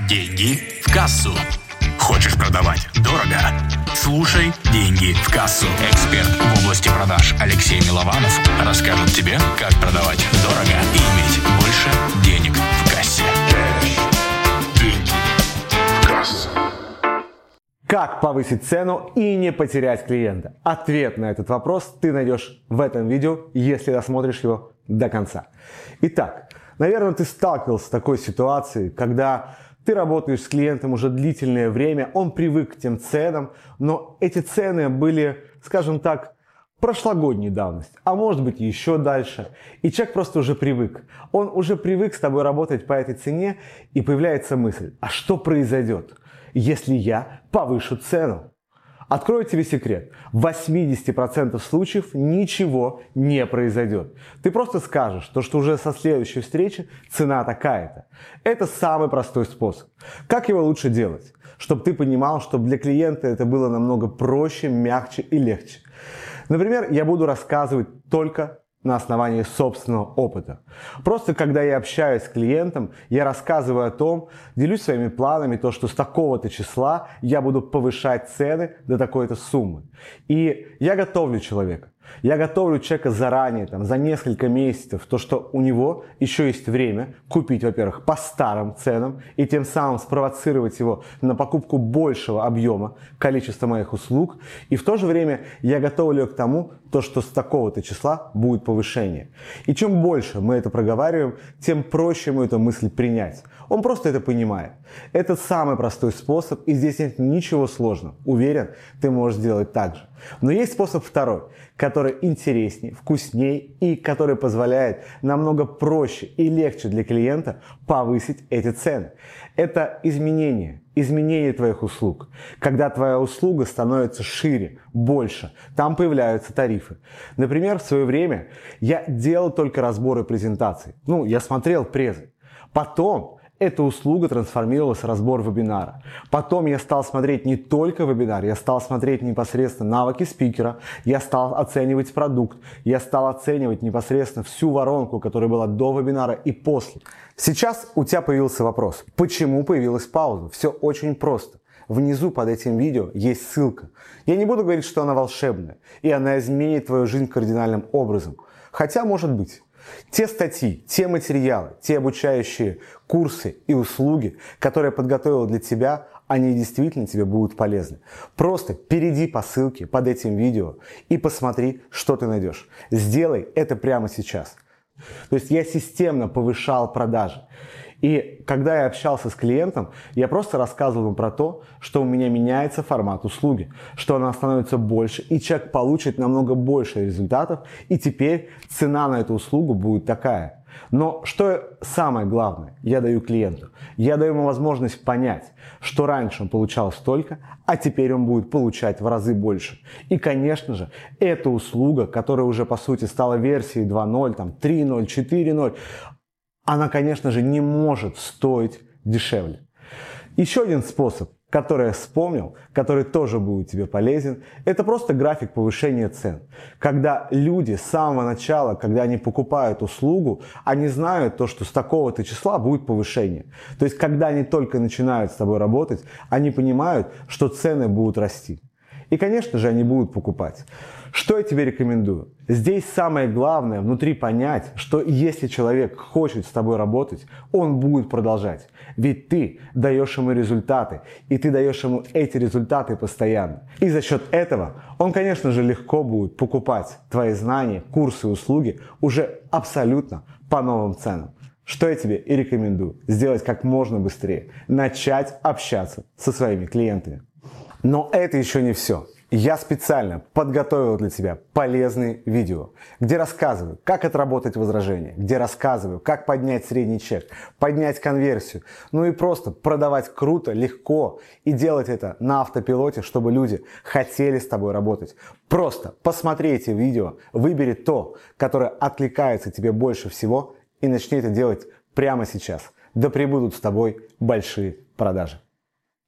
Деньги в кассу. Хочешь продавать дорого? Слушай «Деньги в кассу». Эксперт в области продаж Алексей Милованов расскажет тебе, как продавать дорого и иметь больше денег в кассе. Деньги в кассу. Как повысить цену и не потерять клиента? Ответ на этот вопрос ты найдешь в этом видео, если досмотришь его до конца. Итак, наверное, ты сталкивался с такой ситуацией, когда ты работаешь с клиентом уже длительное время, он привык к тем ценам, но эти цены были, скажем так, прошлогодней давности, а может быть еще дальше. И человек просто уже привык. Он уже привык с тобой работать по этой цене, и появляется мысль, а что произойдет, если я повышу цену? Открою тебе секрет. В 80% случаев ничего не произойдет. Ты просто скажешь, то, что уже со следующей встречи цена такая-то. Это самый простой способ. Как его лучше делать? Чтобы ты понимал, чтобы для клиента это было намного проще, мягче и легче. Например, я буду рассказывать только на основании собственного опыта. Просто когда я общаюсь с клиентом, я рассказываю о том, делюсь своими планами, то, что с такого-то числа я буду повышать цены до такой-то суммы. И я готовлю человека. Я готовлю человека заранее, там, за несколько месяцев, то, что у него еще есть время купить, во-первых, по старым ценам и тем самым спровоцировать его на покупку большего объема, количества моих услуг. И в то же время я готовлю к тому, то, что с такого-то числа будет повышение. И чем больше мы это проговариваем, тем проще ему эту мысль принять. Он просто это понимает. Это самый простой способ, и здесь нет ничего сложного. Уверен, ты можешь сделать так же. Но есть способ второй, который интереснее, вкуснее и который позволяет намного проще и легче для клиента повысить эти цены. Это изменение, изменение твоих услуг. Когда твоя услуга становится шире, больше, там появляются тарифы. Например, в свое время я делал только разборы презентаций. Ну, я смотрел презы. Потом эта услуга трансформировалась в разбор вебинара. Потом я стал смотреть не только вебинар, я стал смотреть непосредственно навыки спикера, я стал оценивать продукт, я стал оценивать непосредственно всю воронку, которая была до вебинара и после. Сейчас у тебя появился вопрос, почему появилась пауза? Все очень просто. Внизу под этим видео есть ссылка. Я не буду говорить, что она волшебная, и она изменит твою жизнь кардинальным образом. Хотя, может быть. Те статьи, те материалы, те обучающие курсы и услуги, которые я подготовил для тебя, они действительно тебе будут полезны. Просто перейди по ссылке под этим видео и посмотри, что ты найдешь. Сделай это прямо сейчас. То есть я системно повышал продажи. И когда я общался с клиентом, я просто рассказывал ему про то, что у меня меняется формат услуги, что она становится больше, и человек получит намного больше результатов, и теперь цена на эту услугу будет такая. Но что самое главное, я даю клиенту? Я даю ему возможность понять, что раньше он получал столько, а теперь он будет получать в разы больше. И, конечно же, эта услуга, которая уже по сути стала версией 2.0, там 3.0, 4.0, она, конечно же, не может стоить дешевле. Еще один способ, который я вспомнил, который тоже будет тебе полезен, это просто график повышения цен. Когда люди с самого начала, когда они покупают услугу, они знают то, что с такого-то числа будет повышение. То есть, когда они только начинают с тобой работать, они понимают, что цены будут расти. И, конечно же, они будут покупать. Что я тебе рекомендую? Здесь самое главное внутри понять, что если человек хочет с тобой работать, он будет продолжать. Ведь ты даешь ему результаты, и ты даешь ему эти результаты постоянно. И за счет этого он, конечно же, легко будет покупать твои знания, курсы, услуги уже абсолютно по новым ценам. Что я тебе и рекомендую сделать как можно быстрее. Начать общаться со своими клиентами. Но это еще не все. Я специально подготовил для тебя полезные видео, где рассказываю, как отработать возражение, где рассказываю, как поднять средний чек, поднять конверсию, ну и просто продавать круто, легко и делать это на автопилоте, чтобы люди хотели с тобой работать. Просто посмотри эти видео, выбери то, которое откликается тебе больше всего и начни это делать прямо сейчас. Да пребудут с тобой большие продажи.